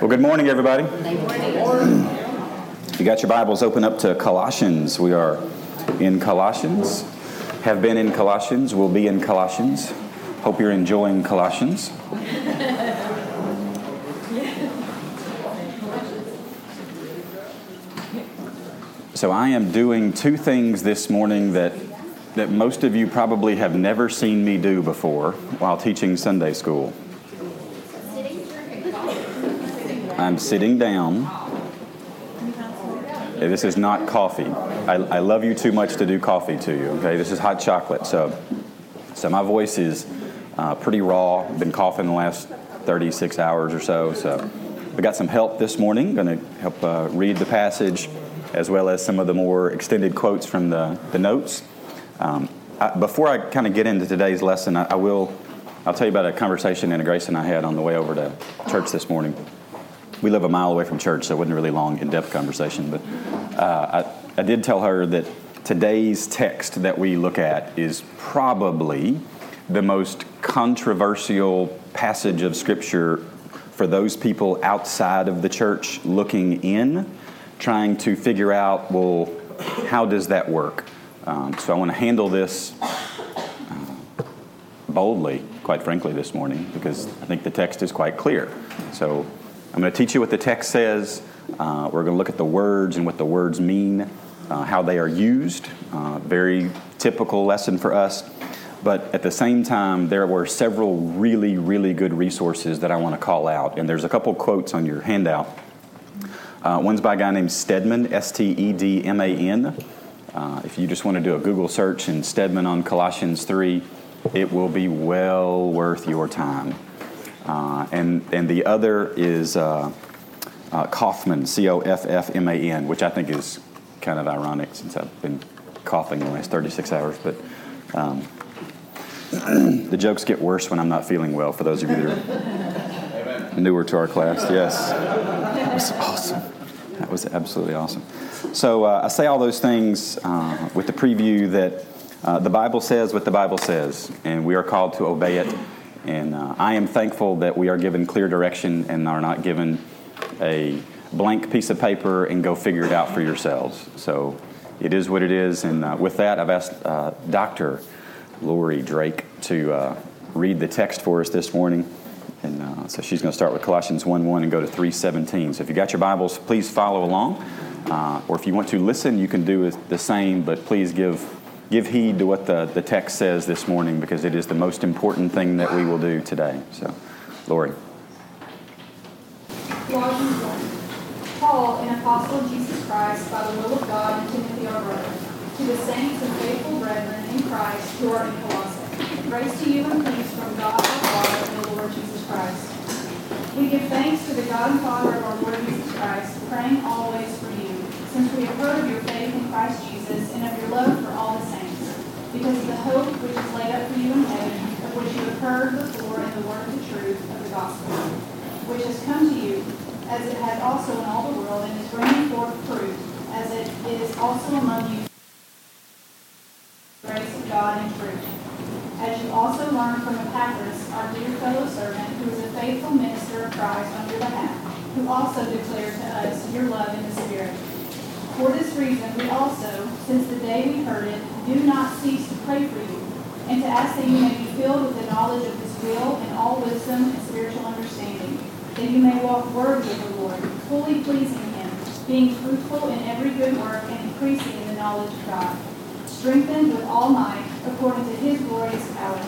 Well, good morning, everybody. If you got your Bibles, open up to Colossians. We are in Colossians, have been in Colossians, will be in Colossians. Hope you're enjoying Colossians. So, I am doing two things this morning that, that most of you probably have never seen me do before while teaching Sunday school. I'm sitting down. This is not coffee. I, I, love you too much to do coffee to you. Okay, this is hot chocolate. So, so my voice is uh, pretty raw. I've been coughing the last 36 hours or so. So, we got some help this morning. Going to help uh, read the passage as well as some of the more extended quotes from the, the notes. Um, I, before I kind of get into today's lesson, I, I, will, I'll tell you about a conversation Anna Grace and I had on the way over to church this morning. We live a mile away from church, so it wasn't a really long, in-depth conversation, but uh, I, I did tell her that today's text that we look at is probably the most controversial passage of Scripture for those people outside of the church looking in trying to figure out, well, how does that work? Um, so I want to handle this uh, boldly, quite frankly, this morning, because I think the text is quite clear. So I'm going to teach you what the text says. Uh, we're going to look at the words and what the words mean, uh, how they are used. Uh, very typical lesson for us. But at the same time, there were several really, really good resources that I want to call out. And there's a couple quotes on your handout uh, one's by a guy named Stedman, S T E D M A N. Uh, if you just want to do a Google search in Stedman on Colossians 3, it will be well worth your time. Uh, and, and the other is uh, uh, Coffman, C O F F M A N, which I think is kind of ironic since I've been coughing the last 36 hours. But um, the jokes get worse when I'm not feeling well, for those of you that are newer to our class. Yes That was awesome. That was absolutely awesome. So uh, I say all those things uh, with the preview that uh, the Bible says what the Bible says, and we are called to obey it. And uh, I am thankful that we are given clear direction and are not given a blank piece of paper and go figure it out for yourselves. So it is what it is. And uh, with that, I've asked uh, Dr. Lori Drake to read the text for us this morning. And uh, so she's going to start with Colossians 1 1 and go to 317. So if you got your Bibles, please follow along. Uh, or if you want to listen, you can do the same, but please give, give heed to what the, the text says this morning because it is the most important thing that we will do today. So, Lori. Paul, an apostle of Jesus Christ, by the will of God, and Timothy our brother, to the saints and faithful brethren in Christ who are in Colossae. Grace to you and peace from God our Father and the Lord Jesus Christ. We give thanks to the God and Father of our Lord Jesus Christ, praying always for you, since we have heard of your faith in Christ Jesus and of your love for all the saints, because of the hope which is laid up for you in heaven, of which you have heard before in the word of the truth of the gospel, which has come to you, as it has also in all the world, and is bringing forth fruit, as it is also among you, grace of God and truth as you also learned from Epaphras, our dear fellow servant, who is a faithful minister of Christ on your behalf, who also declared to us your love in the Spirit. For this reason, we also, since the day we heard it, do not cease to pray for you, and to ask that you may be filled with the knowledge of His will and all wisdom and spiritual understanding, that you may walk worthy of the Lord, fully pleasing Him, being fruitful in every good work and increasing in the knowledge of God strengthened with all might, according to his glorious power,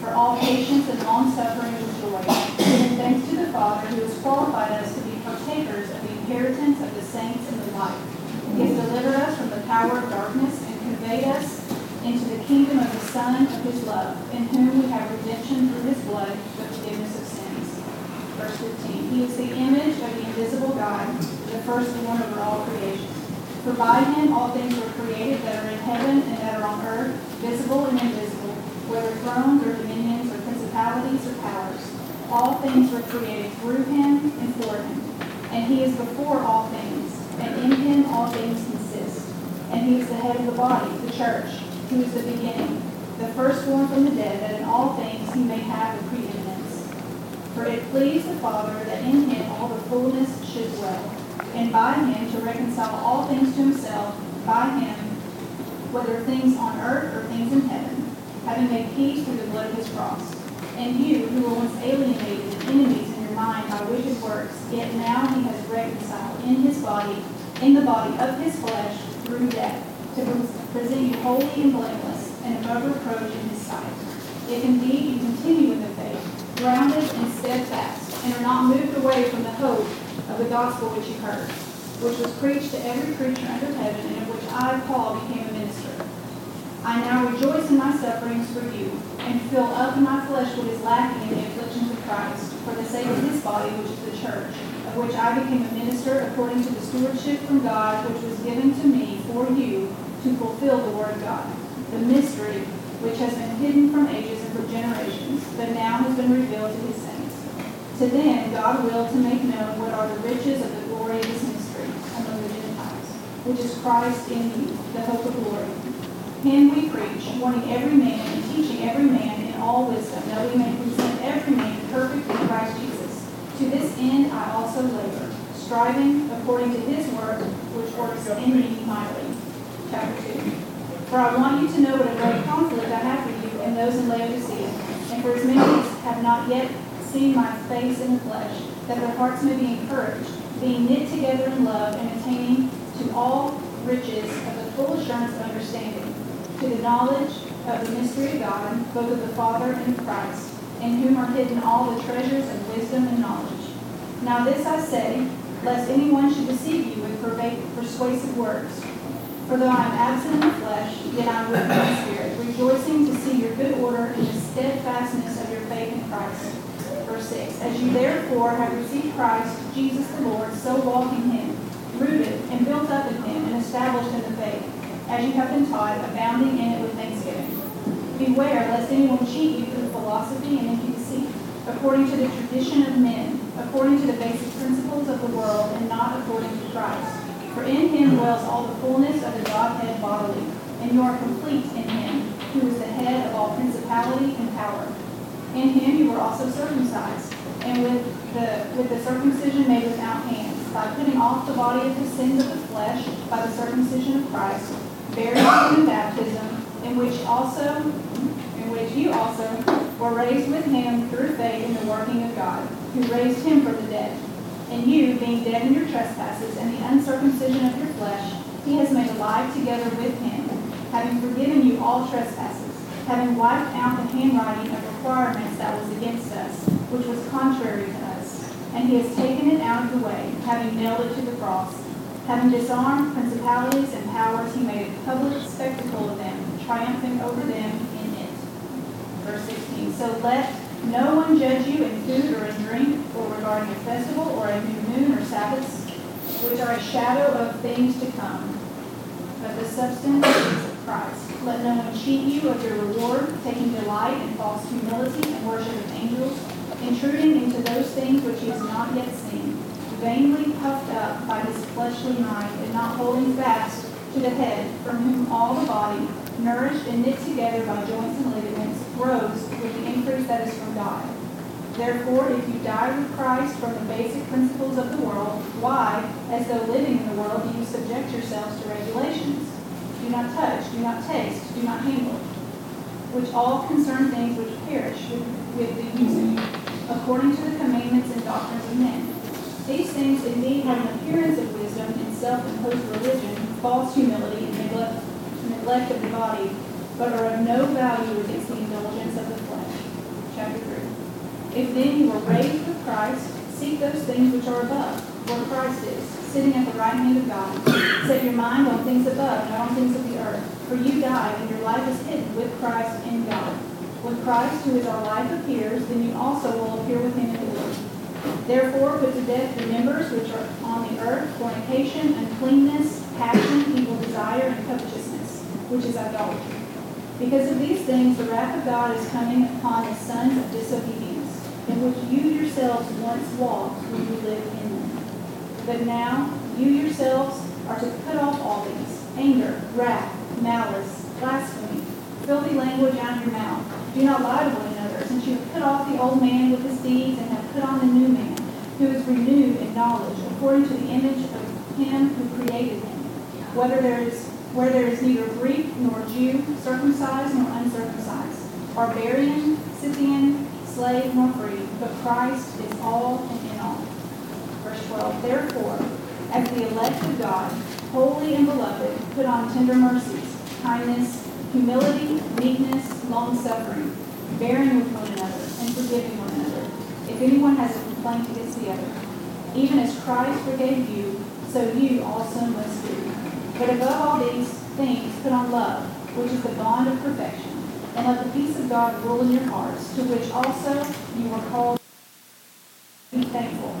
for all patience and long-suffering with joy, giving thanks to the Father who has qualified us to be partakers of the inheritance of the saints in the light. He has delivered us from the power of darkness and conveyed us into the kingdom of the Son of his love, in whom we have redemption through his blood, the forgiveness of sins. Verse 15. He is the image of the invisible God, the firstborn over all creation. For by him all things were created that are in heaven and that are on earth, visible and invisible, whether thrones or dominions or principalities or powers. All things were created through him and for him. And he is before all things, and in him all things consist. And he is the head of the body, the church, who is the beginning, the firstborn from the dead, that in all things he may have the preeminence. For it pleased the Father that in him all the fullness should dwell, and by him to reconcile all things to himself, by him, whether things on earth or things in heaven, having made peace through the blood of his cross. And you, who were once alienated and enemies mind by wicked works, yet now he has reconciled in his body, in the body of his flesh, through death, to present you holy and blameless, and above reproach in his sight. If indeed you continue in the faith, grounded and steadfast, and are not moved away from the hope of the gospel which you heard, which was preached to every creature under heaven, and of which I, Paul, became a minister. I now rejoice in my sufferings for you, and fill up in my flesh what is lacking in the Christ, for the sake of his body, which is the church, of which I became a minister according to the stewardship from God, which was given to me for you to fulfill the word of God, the mystery which has been hidden from ages and from generations, but now has been revealed to his saints. To them God willed to make known what are the riches of the glory of his mystery among the Gentiles, which is Christ in you, the hope of glory. Him we preach, warning every man and teaching every man all wisdom, that we may present every man perfect in Christ Jesus. To this end I also labor, striving according to his work, which works in me mightily. Chapter 2. For I want you to know what a great conflict I have for you and those in Laodicea, and for as many as have not yet seen my face in the flesh, that their hearts may be encouraged, being knit together in love and attaining to all riches of the full assurance of understanding to the knowledge of the mystery of God, both of the Father and Christ, in whom are hidden all the treasures of wisdom and knowledge. Now this I say, lest anyone should deceive you with persuasive words. For though I am absent in the flesh, yet I am with the Spirit, rejoicing to see your good order and the steadfastness of your faith in Christ. Verse 6. As you therefore have received Christ, Jesus the Lord, so walk in him, rooted and built up in him, and established in the faith as you have been taught, abounding in it with thanksgiving. Beware lest anyone cheat you through philosophy and empty deceit, according to the tradition of men, according to the basic principles of the world, and not according to Christ. For in him dwells all the fullness of the Godhead bodily, and you are complete in him, who is the head of all principality and power. In him you were also circumcised, and with the, with the circumcision made without hands, by putting off the body of the sins of the flesh by the circumcision of Christ, buried in baptism, in which also, in which you also were raised with him through faith in the working of God, who raised him from the dead. And you, being dead in your trespasses and the uncircumcision of your flesh, he has made alive together with him, having forgiven you all trespasses, having wiped out the handwriting of requirements that was against us, which was contrary to us. And he has taken it out of the way, having nailed it to the cross Having disarmed principalities and powers, he made a public spectacle of them, triumphing over them in it. Verse 16. So let no one judge you in food or in drink, or regarding a festival, or a new moon, or Sabbaths, which are a shadow of things to come. But the substance is of Christ. Let no one cheat you of your reward, taking delight in false humility and worship of angels, intruding into those things which he has not yet seen vainly puffed up by his fleshly mind, and not holding fast to the head, from whom all the body, nourished and knit together by joints and ligaments, grows with the increase that is from God. Therefore, if you die with Christ from the basic principles of the world, why, as though living in the world, do you subject yourselves to regulations? Do not touch, do not taste, do not handle, which all concern things which perish with, with the using, according to the commandments and doctrines of men these things indeed have an appearance of wisdom in self-imposed religion, false humility, and neglect, neglect of the body, but are of no value against the indulgence of the flesh. Chapter 3. If then you were raised with Christ, seek those things which are above, where Christ is, sitting at the right hand of God. Set your mind on things above, not on things of the earth. For you died, and your life is hidden with Christ in God. When Christ, who is our life, appears, then you also will appear with him in the. Therefore put to death the members which are on the earth, fornication, uncleanness, passion, evil desire, and covetousness, which is idolatry. Because of these things the wrath of God is coming upon the sons of disobedience, in which you yourselves once walked when you lived in them. But now you yourselves are to put off all these anger, wrath, malice, blasphemy, filthy language out of your mouth. Do not lie to one another, since you have put off the old man with his deeds and have put on the new man, who is renewed in knowledge according to the image of him who created him. Whether there is where there is neither Greek nor Jew, circumcised nor uncircumcised, barbarian, Scythian, slave nor free, but Christ is all and in all. Verse 12. Therefore, as the elect of God, holy and beloved, put on tender mercies, kindness, humility, meekness, long suffering, bearing with one another, and forgiving one another, if anyone has a complaint against the other. Even as Christ forgave you, so you also must do. But above all these things, put on love, which is the bond of perfection. And let the peace of God rule in your hearts, to which also you were called be thankful.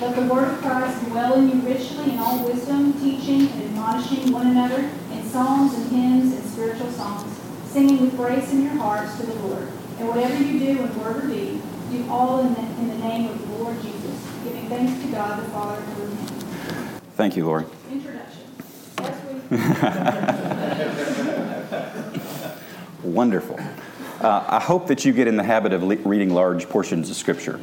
Let the word of Christ dwell in you richly in all wisdom, teaching and admonishing one another in psalms and hymns and spiritual songs, singing with grace in your hearts to the Lord. And whatever you do in word or deed, do all in the, in the name of the Lord Jesus, giving thanks to God the Father through him. Thank you, Lori. Introduction. Wonderful. Uh, I hope that you get in the habit of le- reading large portions of Scripture.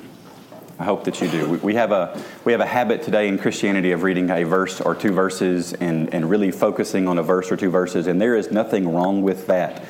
I hope that you do. We, we, have a, we have a habit today in Christianity of reading a verse or two verses and, and really focusing on a verse or two verses, and there is nothing wrong with that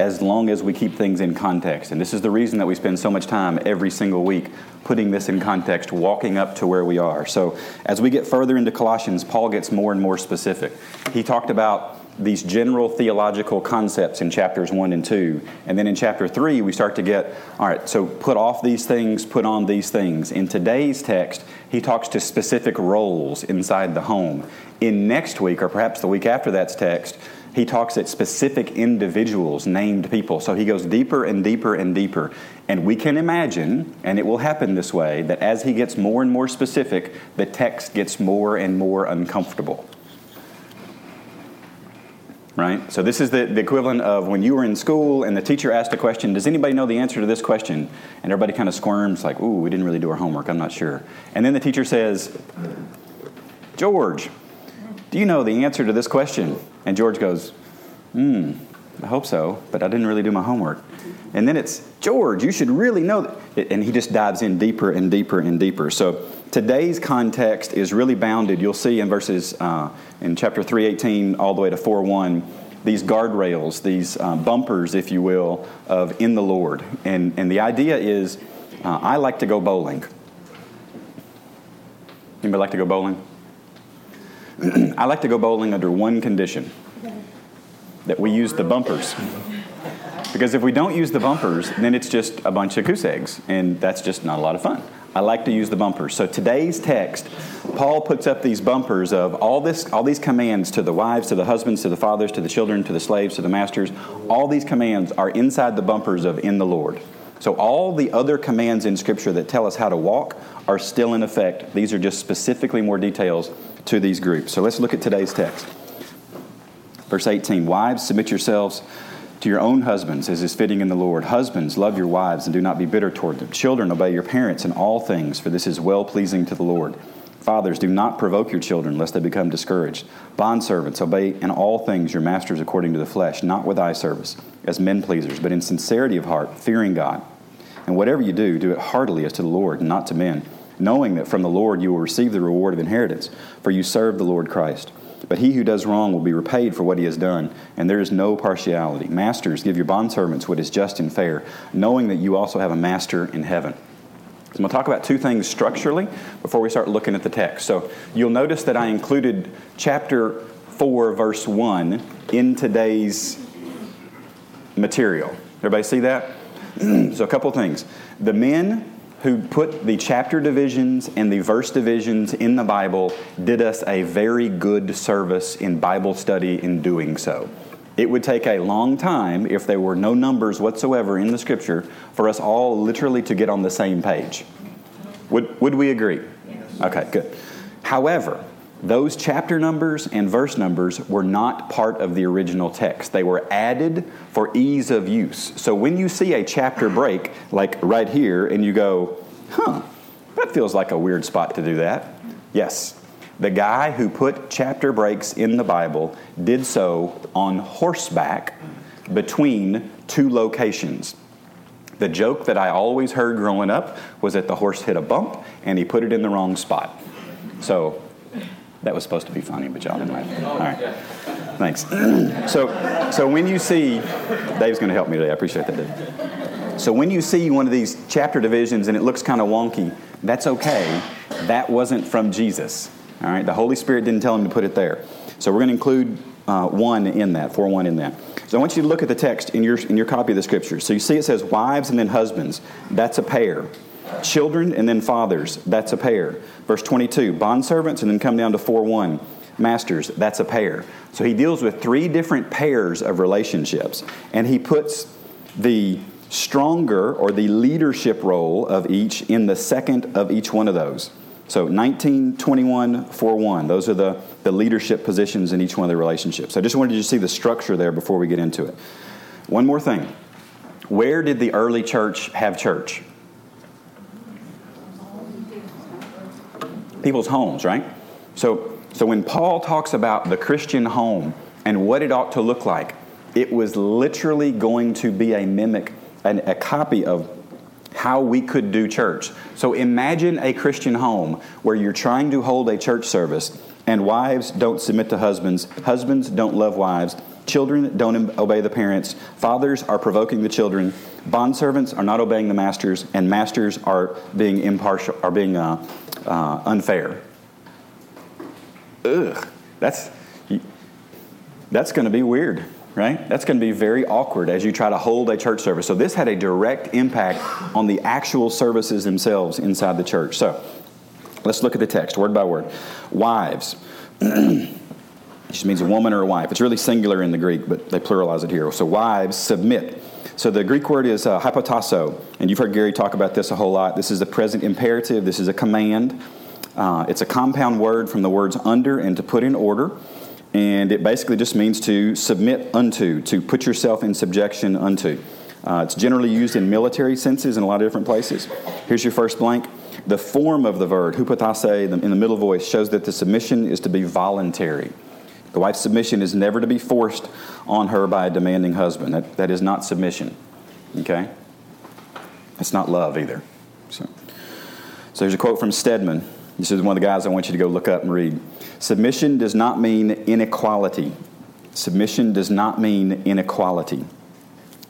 as long as we keep things in context. And this is the reason that we spend so much time every single week putting this in context, walking up to where we are. So as we get further into Colossians, Paul gets more and more specific. He talked about these general theological concepts in chapters 1 and 2. And then in chapter 3, we start to get, all right, so put off these things, put on these things. In today's text, he talks to specific roles inside the home. In next week, or perhaps the week after that's text, he talks at specific individuals, named people. So he goes deeper and deeper and deeper. And we can imagine, and it will happen this way, that as he gets more and more specific, the text gets more and more uncomfortable. Right? So this is the, the equivalent of when you were in school and the teacher asked a question, does anybody know the answer to this question? And everybody kind of squirms, like, ooh, we didn't really do our homework, I'm not sure. And then the teacher says, George, do you know the answer to this question? And George goes, Hmm, I hope so, but I didn't really do my homework. And then it's, George, you should really know that. And he just dives in deeper and deeper and deeper. So today's context is really bounded. You'll see in verses, uh, in chapter 318 all the way to 4.1, these guardrails, these uh, bumpers, if you will, of in the Lord. And, and the idea is, uh, I like to go bowling. Anybody like to go bowling? I like to go bowling under one condition that we use the bumpers. Because if we don't use the bumpers, then it's just a bunch of goose eggs, and that's just not a lot of fun. I like to use the bumpers. So today's text, Paul puts up these bumpers of all this, all these commands to the wives, to the husbands, to the fathers, to the children, to the slaves, to the masters. All these commands are inside the bumpers of in the Lord. So all the other commands in Scripture that tell us how to walk are still in effect. These are just specifically more details to these groups. So let's look at today's text. Verse 18 Wives, submit yourselves to your own husbands as is fitting in the Lord. Husbands, love your wives and do not be bitter toward them. Children, obey your parents in all things, for this is well pleasing to the Lord. Fathers, do not provoke your children, lest they become discouraged. Bondservants, obey in all things your masters according to the flesh, not with eye service, as men pleasers, but in sincerity of heart, fearing God. And whatever you do, do it heartily as to the Lord, not to men knowing that from the Lord you will receive the reward of inheritance, for you serve the Lord Christ. But he who does wrong will be repaid for what he has done, and there is no partiality. Masters, give your bondservants what is just and fair, knowing that you also have a master in heaven. So I'm going to talk about two things structurally before we start looking at the text. So you'll notice that I included chapter 4, verse 1 in today's material. Everybody see that? so a couple things. The men who put the chapter divisions and the verse divisions in the Bible did us a very good service in Bible study in doing so. It would take a long time, if there were no numbers whatsoever in the scripture, for us all literally to get on the same page. Would, would we agree? Yes. Okay, good. However, those chapter numbers and verse numbers were not part of the original text. They were added for ease of use. So when you see a chapter break, like right here, and you go, huh, that feels like a weird spot to do that. Yes, the guy who put chapter breaks in the Bible did so on horseback between two locations. The joke that I always heard growing up was that the horse hit a bump and he put it in the wrong spot. So that was supposed to be funny, but y'all didn't like All right. Thanks. so, so when you see, Dave's going to help me today. I appreciate that, Dave. So when you see one of these chapter divisions and it looks kind of wonky, that's okay. That wasn't from Jesus. All right. The Holy Spirit didn't tell him to put it there. So we're going to include uh, one in that, four one in that. So I want you to look at the text in your in your copy of the scripture. So you see it says wives and then husbands. That's a pair. Children and then fathers. That's a pair. Verse 22, bondservants and then come down to 4 1. Masters, that's a pair. So he deals with three different pairs of relationships. And he puts the stronger or the leadership role of each in the second of each one of those. So 19, 21, 4 1. Those are the, the leadership positions in each one of the relationships. I just wanted you to see the structure there before we get into it. One more thing. Where did the early church have church? People's homes, right? So, so when Paul talks about the Christian home and what it ought to look like, it was literally going to be a mimic, an, a copy of how we could do church. So imagine a Christian home where you're trying to hold a church service and wives don't submit to husbands, husbands don't love wives, children don't obey the parents, fathers are provoking the children, bondservants are not obeying the masters, and masters are being impartial, are being uh, uh, unfair. Ugh, that's that's going to be weird right? That's going to be very awkward as you try to hold a church service. So, this had a direct impact on the actual services themselves inside the church. So, let's look at the text word by word. Wives. just means a woman or a wife. It's really singular in the Greek, but they pluralize it here. So, wives, submit. So, the Greek word is uh, hypotasso, and you've heard Gary talk about this a whole lot. This is a present imperative, this is a command. Uh, it's a compound word from the words under and to put in order and it basically just means to submit unto, to put yourself in subjection unto. Uh, it's generally used in military senses in a lot of different places. Here's your first blank. The form of the verb, hupatase, in the middle voice, shows that the submission is to be voluntary. The wife's submission is never to be forced on her by a demanding husband. That, that is not submission. Okay? It's not love either. So, so there's a quote from Stedman. This is one of the guys I want you to go look up and read. Submission does not mean inequality. Submission does not mean inequality.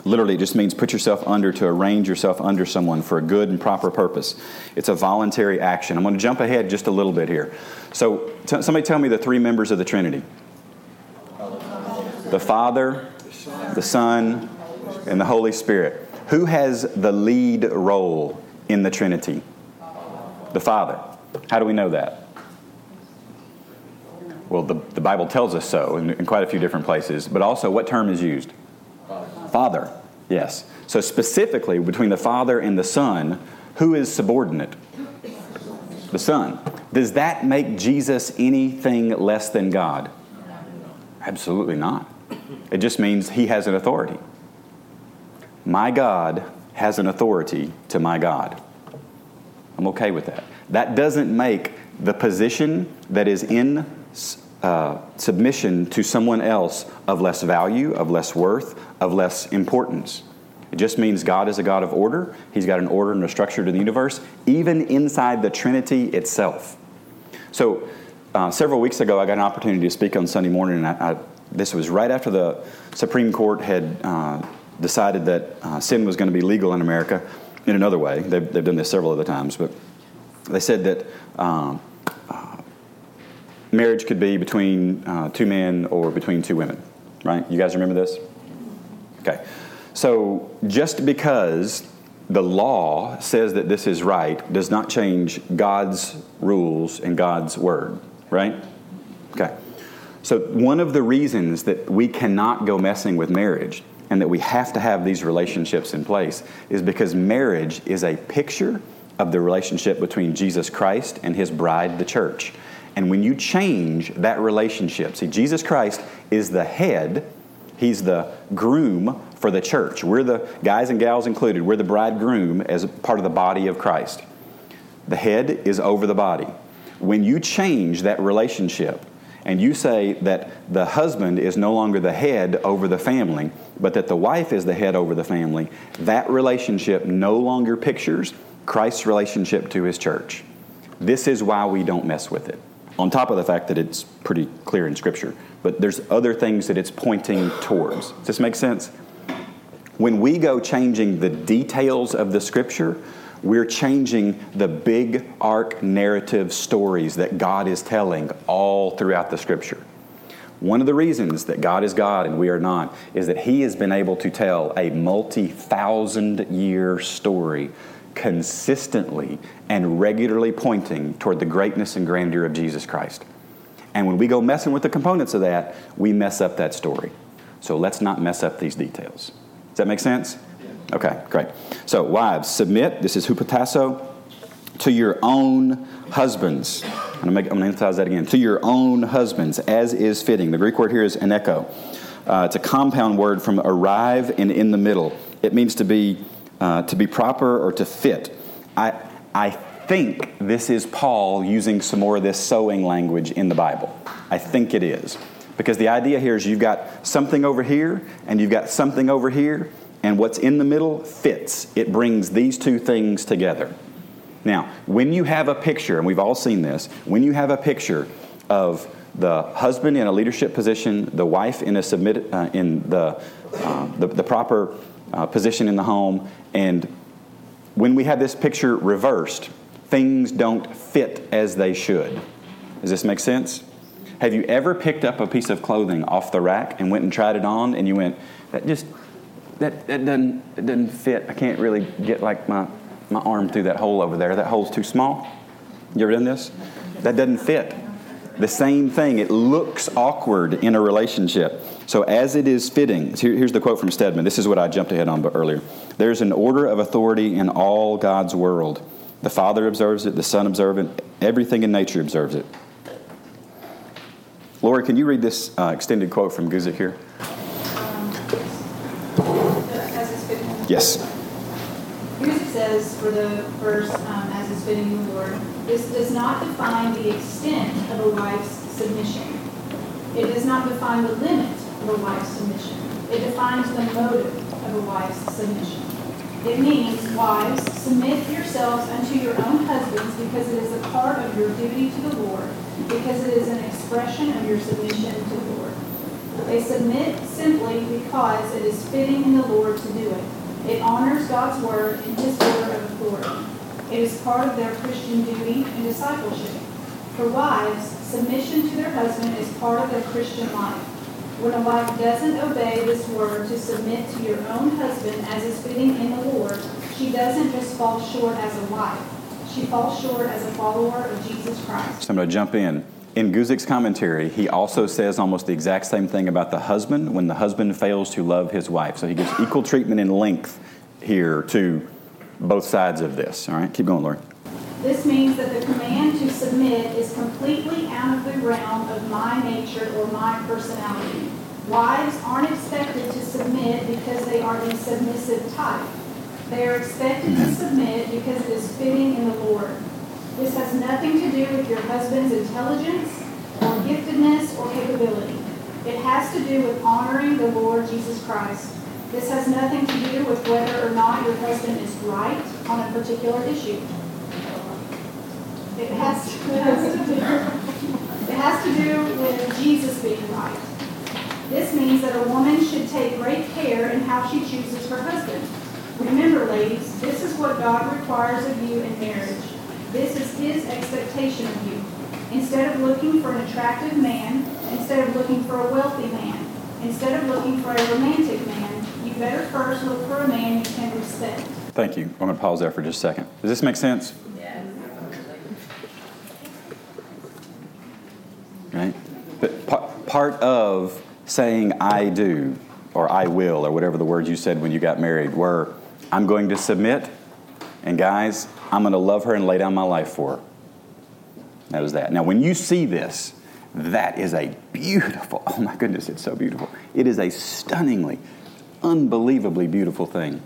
Literally, it just means put yourself under to arrange yourself under someone for a good and proper purpose. It's a voluntary action. I'm going to jump ahead just a little bit here. So, t- somebody tell me the three members of the Trinity the Father, the Son, and the Holy Spirit. Who has the lead role in the Trinity? The Father. How do we know that? Well, the, the Bible tells us so in, in quite a few different places, but also what term is used? Father. Father. Yes. So, specifically, between the Father and the Son, who is subordinate? The Son. Does that make Jesus anything less than God? Absolutely not. It just means he has an authority. My God has an authority to my God. I'm okay with that. That doesn't make the position that is in uh, submission to someone else of less value, of less worth, of less importance. It just means God is a God of order. He's got an order and a structure to the universe, even inside the Trinity itself. So, uh, several weeks ago, I got an opportunity to speak on Sunday morning, and I, I, this was right after the Supreme Court had uh, decided that uh, sin was going to be legal in America in another way. They've, they've, done this several other times, but they said that um, marriage could be between uh, two men or between two women, right? You guys remember this? Okay. So just because the law says that this is right does not change God's rules and God's word, right? Okay. So, one of the reasons that we cannot go messing with marriage and that we have to have these relationships in place is because marriage is a picture of the relationship between Jesus Christ and his bride, the church. And when you change that relationship, see, Jesus Christ is the head, He's the groom for the church. We're the guys and gals included, we're the bridegroom as part of the body of Christ. The head is over the body. When you change that relationship, and you say that the husband is no longer the head over the family, but that the wife is the head over the family, that relationship no longer pictures Christ's relationship to his church. This is why we don't mess with it. On top of the fact that it's pretty clear in Scripture, but there's other things that it's pointing towards. Does this make sense? When we go changing the details of the Scripture, we're changing the big arc narrative stories that God is telling all throughout the Scripture. One of the reasons that God is God and we are not is that He has been able to tell a multi thousand year story consistently and regularly pointing toward the greatness and grandeur of Jesus Christ. And when we go messing with the components of that, we mess up that story. So let's not mess up these details. Does that make sense? Okay, great. So, wives, submit. This is hupotasso to your own husbands. I'm going, to emphasize that again. To your own husbands, as is fitting. The Greek word here is aneko. Uh, it's a compound word from arrive and in the middle. It means to be uh, to be proper or to fit. I, I think this is Paul using some more of this sewing language in the Bible. I think it is. Because the idea here is you've got something over here and you've got something over here, and what's in the middle fits. It brings these two things together. Now, when you have a picture, and we've all seen this, when you have a picture of the husband in a leadership position, the wife in a submit uh, in the, uh, the, the proper uh, position in the home, and when we have this picture reversed, things don't fit as they should. Does this make sense? Have you ever picked up a piece of clothing off the rack and went and tried it on and you went, that just, that, that doesn't, it doesn't fit. I can't really get like my, my arm through that hole over there. That hole's too small. You ever done this? That doesn't fit. The same thing. It looks awkward in a relationship. So, as it is fitting, here's the quote from Stedman. This is what I jumped ahead on earlier. There's an order of authority in all God's world. The Father observes it, the Son observes it, everything in nature observes it. Lori, can you read this uh, extended quote from Guzik here? Um, yes. Guzik says for the verse, um, as is fitting the Lord, this does not define the extent of a wife's submission. It does not define the limit of a wife's submission. It defines the motive of a wife's submission. It means, wives, submit yourselves unto your own husbands because it is a part of your duty to the Lord, because it is an expression of your submission to the Lord. They submit simply because it is fitting in the Lord to do it. It honors God's word and his order of authority. It is part of their Christian duty and discipleship. For wives, submission to their husband is part of their Christian life. When a wife doesn't obey this word to submit to your own husband as is fitting in the Lord, she doesn't just fall short as a wife. She falls short as a follower of Jesus Christ. So I'm going to jump in. In Guzik's commentary, he also says almost the exact same thing about the husband when the husband fails to love his wife. So he gives equal treatment in length here to both sides of this. All right, keep going, Lori. This means that the command to submit is completely out of the realm of my nature or my personality. Wives aren't expected to submit because they are the submissive type. They are expected to submit because it is fitting in the Lord. This has nothing to do with your husband's intelligence or giftedness or capability. It has to do with honoring the Lord Jesus Christ. This has nothing to do with whether or not your husband is right on a particular issue. It has, to, it has to do, it has to do with Jesus being right. This means that a woman should take great care in how she chooses her husband. Remember, ladies, this is what God requires of you in marriage. This is His expectation of you. Instead of looking for an attractive man, instead of looking for a wealthy man, instead of looking for a romantic man, you better first look for a man you can respect. Thank you. I'm going to pause there for just a second. Does this make sense? Right? But part of saying I do or I will or whatever the words you said when you got married were I'm going to submit and guys, I'm going to love her and lay down my life for her. That is that. Now, when you see this, that is a beautiful, oh my goodness, it's so beautiful. It is a stunningly, unbelievably beautiful thing.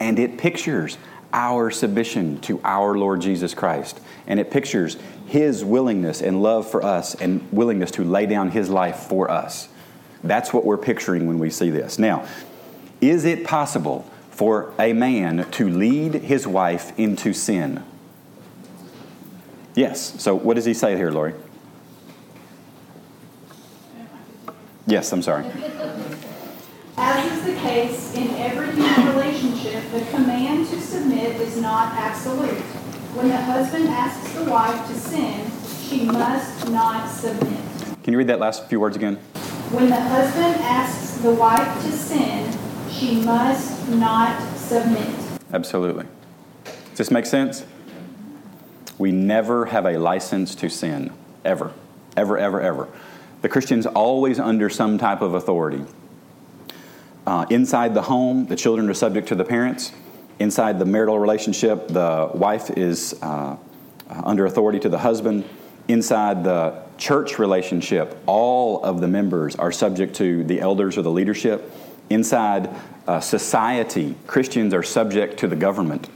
And it pictures our submission to our Lord Jesus Christ. And it pictures his willingness and love for us and willingness to lay down his life for us. That's what we're picturing when we see this. Now, is it possible for a man to lead his wife into sin? Yes. So, what does he say here, Lori? Yes, I'm sorry. As is the case in every human relationship, the command to submit is not absolute. When the husband asks the wife to sin, she must not submit. Can you read that last few words again? When the husband asks the wife to sin, she must not submit. Absolutely. Does this make sense? We never have a license to sin, ever. Ever, ever, ever. The Christian's always under some type of authority. Uh, inside the home, the children are subject to the parents. Inside the marital relationship, the wife is uh, under authority to the husband. Inside the church relationship, all of the members are subject to the elders or the leadership. Inside uh, society, Christians are subject to the government.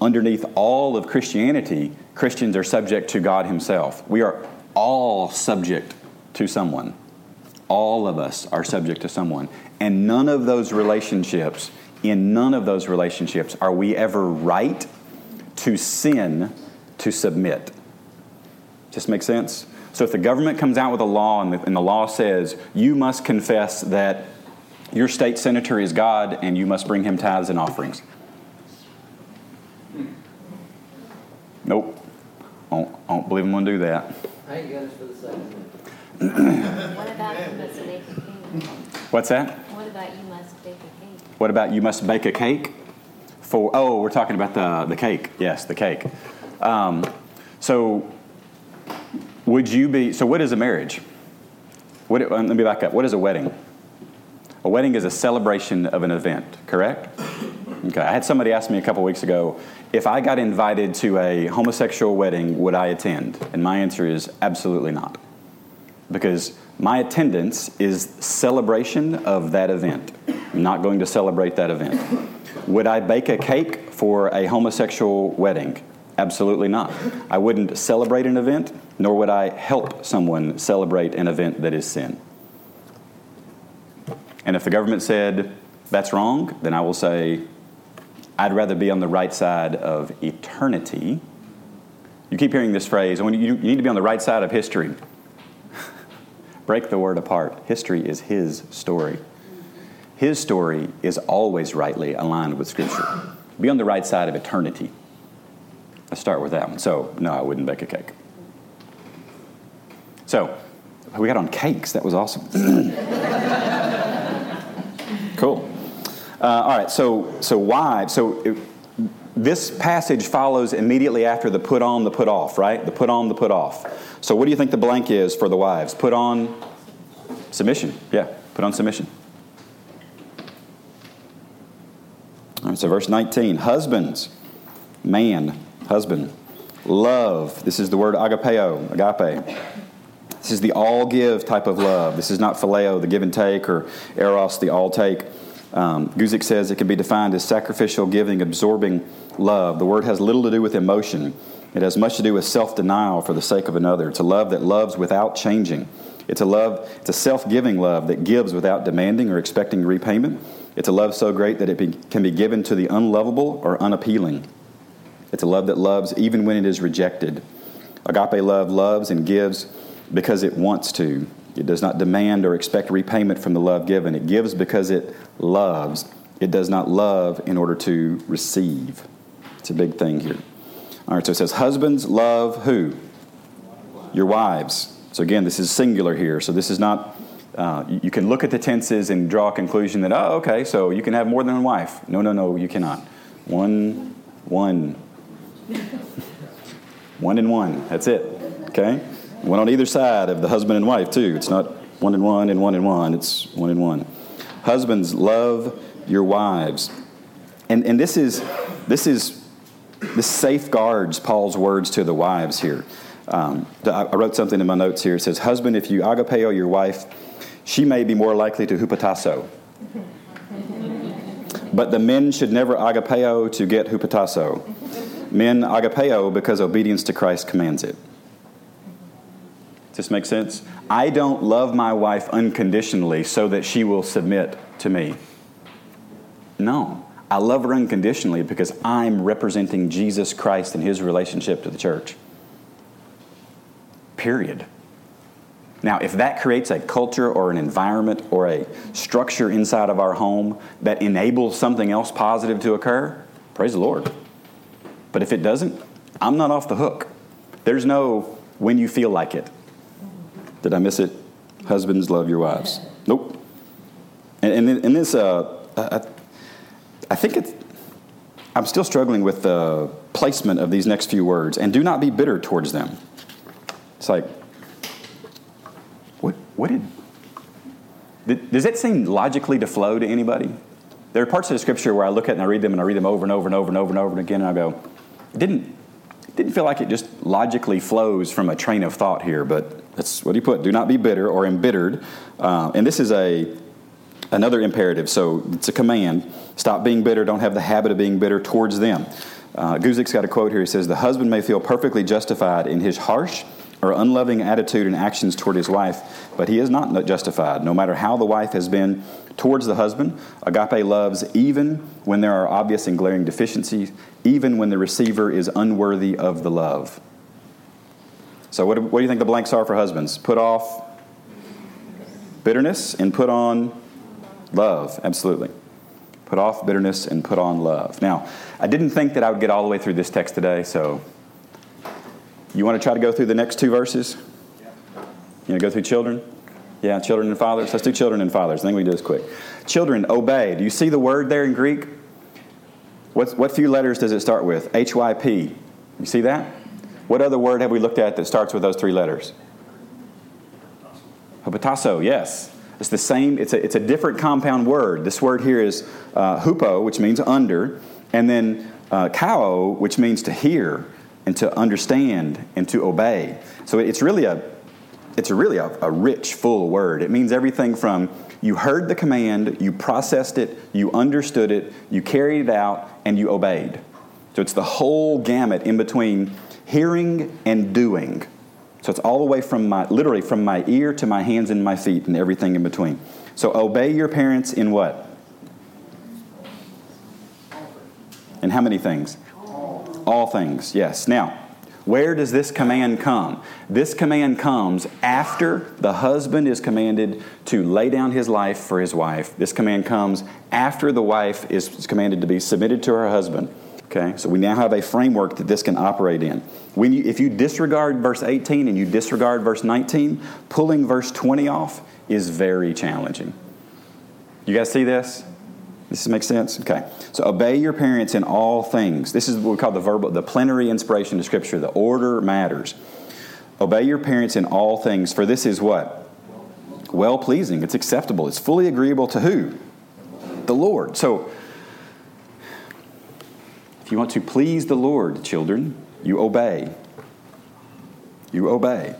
Underneath all of Christianity, Christians are subject to God Himself. We are all subject to someone. All of us are subject to someone. And none of those relationships, in none of those relationships, are we ever right to sin to submit. Just make sense? So if the government comes out with a law and the, and the law says you must confess that your state senator is God and you must bring him tithes and offerings. Nope. I don't, I don't believe I'm going to do that. I ain't got for the second. What about you must bake a cake? What's that? What about you must bake a cake? What about you must bake a cake? For oh, we're talking about the the cake. Yes, the cake. Um, so, would you be? So, what is a marriage? What, let me back up. What is a wedding? A wedding is a celebration of an event. Correct? Okay. I had somebody ask me a couple weeks ago if I got invited to a homosexual wedding, would I attend? And my answer is absolutely not, because my attendance is celebration of that event. I'm not going to celebrate that event. Would I bake a cake for a homosexual wedding? Absolutely not. I wouldn't celebrate an event, nor would I help someone celebrate an event that is sin. And if the government said that's wrong, then I will say I'd rather be on the right side of eternity. You keep hearing this phrase, oh, you need to be on the right side of history. Break the word apart. History is his story. His story is always rightly aligned with Scripture. Be on the right side of eternity. Let's start with that one. So, no, I wouldn't bake a cake. So, we got on cakes. That was awesome. Uh, all right. So, so why? So, it, this passage follows immediately after the put on, the put off, right? The put on, the put off. So, what do you think the blank is for the wives? Put on submission. Yeah, put on submission. All right, so verse 19 Husbands, man, husband, love. This is the word agapeo, agape. This is the all give type of love. This is not phileo, the give and take, or eros, the all take. Um, Guzik says it can be defined as sacrificial, giving, absorbing love. The word has little to do with emotion. It has much to do with self denial for the sake of another. It's a love that loves without changing. It's a love, it's a self giving love that gives without demanding or expecting repayment. It's a love so great that it be, can be given to the unlovable or unappealing. It's a love that loves even when it is rejected. Agape love loves and gives because it wants to. It does not demand or expect repayment from the love given. It gives because it loves. It does not love in order to receive. It's a big thing here. All right, so it says, Husbands, love who? Your wives. So again, this is singular here. So this is not, uh, you can look at the tenses and draw a conclusion that, oh, okay, so you can have more than one wife. No, no, no, you cannot. One, one. one and one. That's it. Okay? One on either side of the husband and wife, too. It's not one and one and one and one. It's one and one. Husbands, love your wives. And, and this is, this is, this safeguards Paul's words to the wives here. Um, I wrote something in my notes here. It says, Husband, if you agapeo your wife, she may be more likely to hupotasso. But the men should never agapeo to get hupotasso. Men agapeo because obedience to Christ commands it. Does this make sense? I don't love my wife unconditionally so that she will submit to me. No. I love her unconditionally because I'm representing Jesus Christ and his relationship to the church. Period. Now, if that creates a culture or an environment or a structure inside of our home that enables something else positive to occur, praise the Lord. But if it doesn't, I'm not off the hook. There's no when you feel like it. Did I miss it? Husbands, love your wives. Nope. And, in this, uh, I, I think it's, I'm still struggling with the placement of these next few words. And do not be bitter towards them. It's like, what, what did, did, does that seem logically to flow to anybody? There are parts of the scripture where I look at and I read them and I read them over and over and over and over and over again and I go, it didn't, didn't feel like it just logically flows from a train of thought here, but that's what he put. Do not be bitter or embittered. Uh, and this is a another imperative, so it's a command. Stop being bitter. Don't have the habit of being bitter towards them. Uh, Guzik's got a quote here. He says, The husband may feel perfectly justified in his harsh or unloving attitude and actions toward his wife, but he is not justified, no matter how the wife has been towards the husband. Agape loves even when there are obvious and glaring deficiencies, even when the receiver is unworthy of the love. So, what, what do you think the blanks are for husbands? Put off bitterness and put on love. Absolutely. Put off bitterness and put on love. Now, I didn't think that I would get all the way through this text today, so you want to try to go through the next two verses? You want to go through children? Yeah, children and fathers. Let's do children and fathers. I think we do this quick. Children, obey. Do you see the word there in Greek? What, what few letters does it start with? H Y P. You see that? What other word have we looked at that starts with those three letters? Hupotasso, yes. It's the same, it's a, it's a different compound word. This word here is uh, hupo, which means under, and then uh, kao, which means to hear and to understand and to obey. So it's really a it's really a, a, rich, full word. It means everything from you heard the command, you processed it, you understood it, you carried it out, and you obeyed. So it's the whole gamut in between hearing and doing. So it's all the way from my, literally from my ear to my hands and my feet and everything in between. So obey your parents in what? In how many things? All things, yes. Now, where does this command come? This command comes after the husband is commanded to lay down his life for his wife. This command comes after the wife is commanded to be submitted to her husband. Okay, so we now have a framework that this can operate in. When you, if you disregard verse 18 and you disregard verse 19, pulling verse 20 off is very challenging. You guys see this? This makes sense? Okay. So obey your parents in all things. This is what we call the verbal, the plenary inspiration of Scripture. The order matters. Obey your parents in all things, for this is what? Well pleasing. It's acceptable. It's fully agreeable to who? The Lord. So if you want to please the Lord, children, you obey. You obey.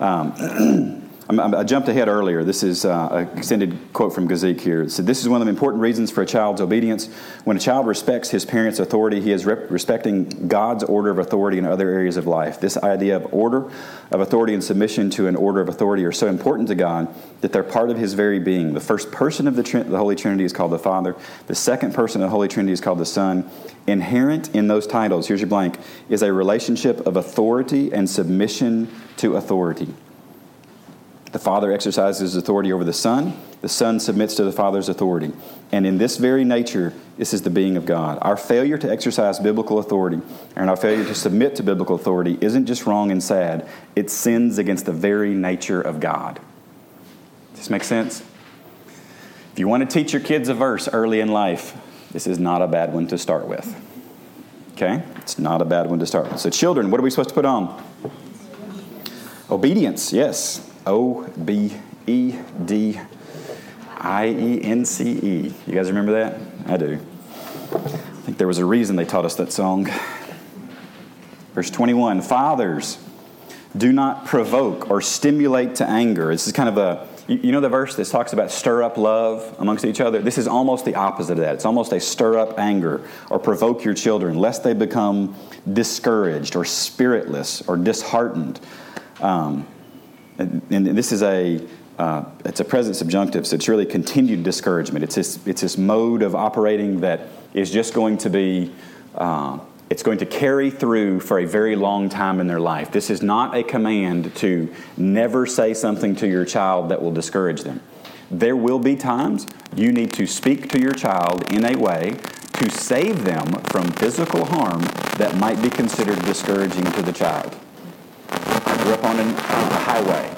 Um, I jumped ahead earlier. This is uh, an extended quote from Guzik here. It said, This is one of the important reasons for a child's obedience. When a child respects his parents' authority, he is rep- respecting God's order of authority in other areas of life. This idea of order, of authority, and submission to an order of authority are so important to God that they're part of his very being. The first person of the, Trin- the Holy Trinity is called the Father, the second person of the Holy Trinity is called the Son. Inherent in those titles, here's your blank, is a relationship of authority and submission to authority. The Father exercises authority over the Son. The Son submits to the Father's authority. And in this very nature, this is the being of God. Our failure to exercise biblical authority and our failure to submit to biblical authority isn't just wrong and sad, it sins against the very nature of God. Does this make sense? If you want to teach your kids a verse early in life, this is not a bad one to start with. Okay? It's not a bad one to start with. So, children, what are we supposed to put on? Obedience, yes. O B E D I E N C E. You guys remember that? I do. I think there was a reason they taught us that song. Verse 21 Fathers, do not provoke or stimulate to anger. This is kind of a You, know the verse that talks about stir up love amongst each other? This is almost the opposite of that. It's almost a stir up anger or provoke your children lest they become discouraged or spiritless or disheartened. Um, and, and this is a uh, it's a present subjunctive, so it's really continued discouragement. It's this, it's this mode of operating that is just going to be, uh, it's going to carry through for a very long time in their life. This is not a command to never say something to your child that will discourage them. There will be times you need to speak to your child in a way to save them from physical harm that might be considered discouraging to the child. Grew up on a highway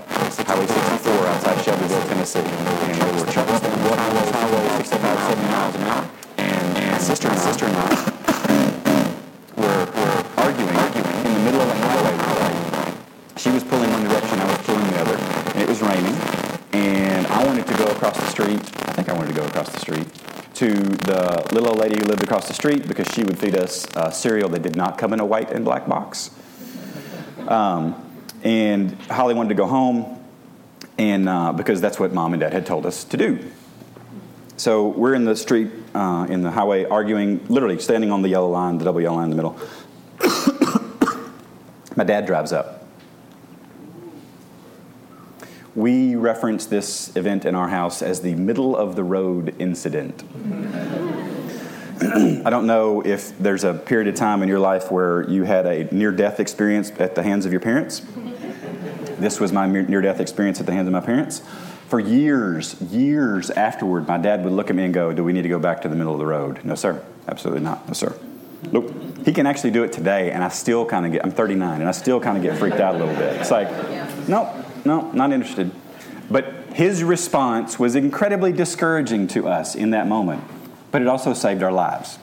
Highway 64 outside Shelbyville, Tennessee. And there were were on this highway 65, 70 miles an hour. And, sister and sister and I were, were arguing, arguing in the middle of the highway She was pulling one direction, I was pulling the other. And it was raining. And I wanted to go across the street. I think I wanted to go across the street to the little old lady who lived across the street because she would feed us uh, cereal that did not come in a white and black box. Um, and Holly wanted to go home, and uh, because that's what mom and dad had told us to do. So we're in the street, uh, in the highway, arguing, literally standing on the yellow line, the double yellow line in the middle. My dad drives up. We reference this event in our house as the middle of the road incident. I don't know if there's a period of time in your life where you had a near death experience at the hands of your parents. This was my near death experience at the hands of my parents. For years, years afterward, my dad would look at me and go, Do we need to go back to the middle of the road? No, sir. Absolutely not. No, sir. Nope. He can actually do it today, and I still kind of get, I'm 39, and I still kind of get freaked out a little bit. It's like, Nope, nope, not interested. But his response was incredibly discouraging to us in that moment, but it also saved our lives.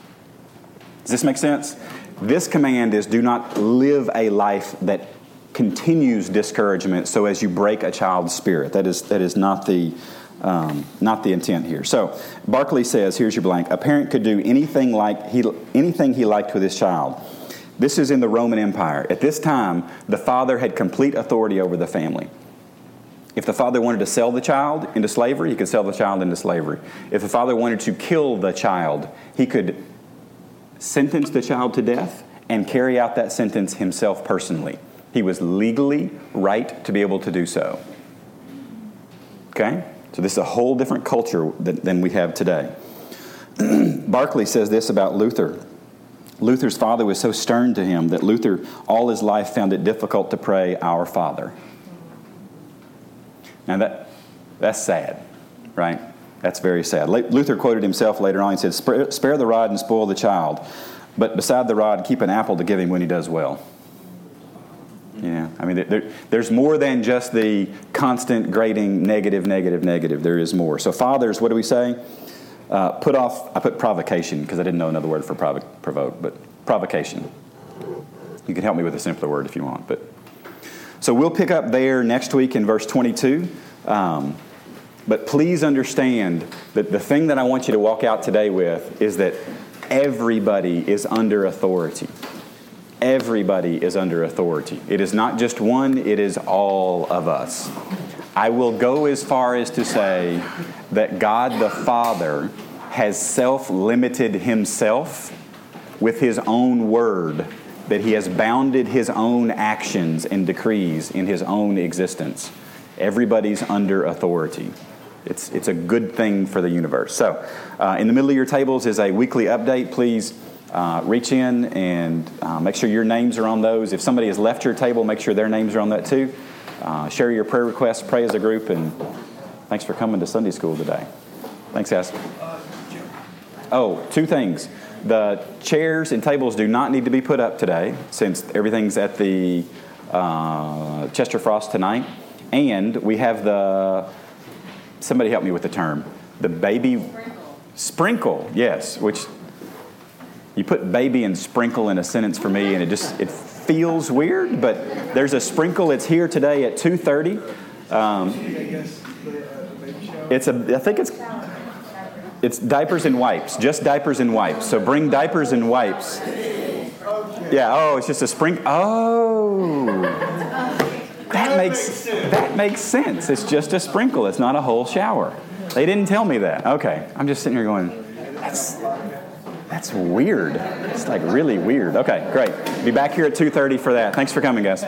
Does this make sense? This command is do not live a life that continues discouragement so as you break a child's spirit. That is, that is not, the, um, not the intent here. So Barclay says, here's your blank, a parent could do anything, like he, anything he liked with his child. This is in the Roman Empire. At this time, the father had complete authority over the family. If the father wanted to sell the child into slavery, he could sell the child into slavery. If the father wanted to kill the child, he could sentence the child to death and carry out that sentence himself personally. He was legally right to be able to do so. Okay? So this is a whole different culture than, we have today. Barclay says this about Luther. Luther's father was so stern to him that Luther, all his life, found it difficult to pray, Our Father. Now, that, that's sad, right? That's very sad. Luther quoted himself later on. He said, Spare the rod and spoil the child, but beside the rod, keep an apple to give him when he does well. Yeah, I mean, there, there's more than just the constant grading negative, negative, negative. There is more. So, fathers, what do we say? Uh, put off, I put provocation because I didn't know another word for provo- provoke, but provocation. You can help me with a simpler word if you want. But So, we'll pick up there next week in verse 22. Um, but please understand that the thing that I want you to walk out today with is that everybody is under authority everybody is under authority. It is not just one, it is all of us. I will go as far as to say that God the Father has self limited himself with his own word, that he has bounded his own actions and decrees in his own existence. Everybody's under authority. It's, it's a good thing for the universe. So, uh, in the middle of your tables is a weekly update. Please uh, reach in and uh, make sure your names are on those. If somebody has left your table, make sure their names are on that too. Uh, share your prayer requests, pray as a group, and thanks for coming to Sunday school today. Thanks, guys. Oh, two things. The chairs and tables do not need to be put up today since everything's at the uh, Chester Frost tonight. And we have the, somebody help me with the term, the baby sprinkle, sprinkle yes, which you put baby and sprinkle in a sentence for me and it just it feels weird but there's a sprinkle it's here today at 2.30 um, it's a i think it's it's diapers and wipes just diapers and wipes so bring diapers and wipes yeah oh it's just a sprinkle oh that makes that makes sense. It's just a sprinkle. It's not a whole shower. They didn't tell me that. Okay, I'm just sitting here going, that's that's weird. It's like really weird. Okay, great. Be back here at 2:30 for that. Thanks for coming, guys.